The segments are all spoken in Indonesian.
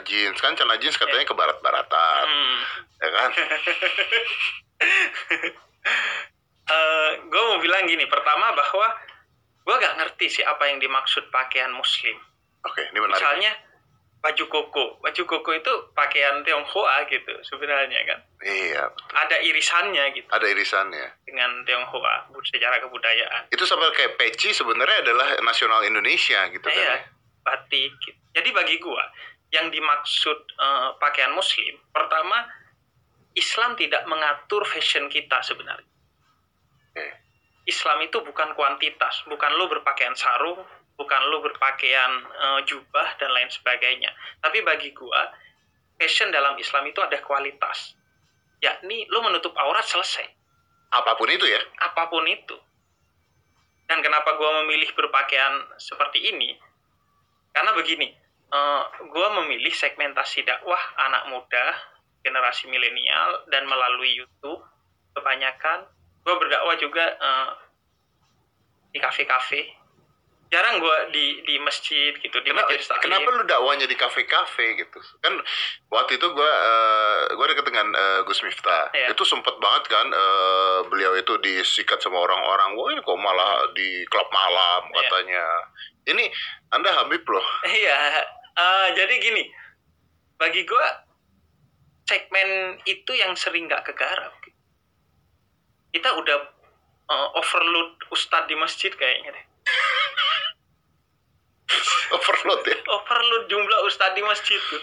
jeans kan celana jeans katanya ke barat-baratan Hmm. ya kan gue mau bilang gini, pertama bahwa gue gak ngerti sih apa yang dimaksud pakaian muslim. oke ini menarik Misalnya baju koko, baju koko itu pakaian Tionghoa gitu sebenarnya kan. iya betul. Ada irisannya gitu ada irisannya dengan Tionghoa secara kebudayaan. itu sama kayak peci sebenarnya adalah nasional Indonesia gitu kan Iya, ya. batik. gitu. Jadi bagi gua yang dimaksud eh, pakaian muslim, pertama Islam tidak mengatur fashion kita sebenarnya. Islam itu bukan kuantitas, bukan lo berpakaian sarung, bukan lo berpakaian eh, jubah dan lain sebagainya. Tapi bagi gua, fashion dalam Islam itu ada kualitas. Yakni lo menutup aurat selesai, apa pun itu ya apa pun itu. Dan kenapa gua memilih berpakaian seperti ini? Karena begini, eh, gua memilih segmentasi dakwah anak muda, generasi milenial, dan melalui YouTube kebanyakan. Gue berdakwah juga eh, di kafe-kafe. Jarang gue di di masjid gitu, di Kenapa, taklim. kenapa lu dakwanya di kafe-kafe gitu? Kan waktu itu gua eh, gua deket dengan eh, Gus Miftah. Iya. Itu sempet banget kan eh, beliau itu disikat sama orang-orang. Wah, ini kok malah di klub malam Iya. katanya. Ini Anda Habib loh. Iya, eh, jadi gini, bagi gue segmen itu yang sering nggak kegarap. Kita udah eh, overload ustadz di masjid kayaknya deh. Overload ya. Overload jumlah ustadz di masjid tuh.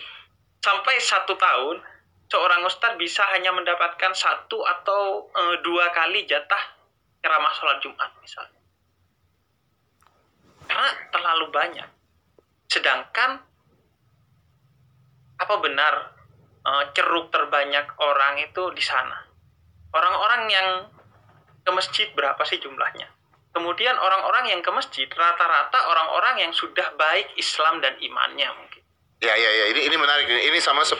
Sampai satu tahun, seorang ustadz bisa hanya mendapatkan satu atau eh, dua kali jatah ceramah sholat Jumat misalnya. Karena terlalu banyak. Sedangkan apa benar eh, ceruk terbanyak orang itu di sana? Orang-orang yang ke masjid berapa sih jumlahnya? Kemudian orang-orang yang ke masjid rata-rata orang-orang yang sudah baik Islam dan imannya mungkin. Ya ya ya ini ini menarik. Ini sama seperti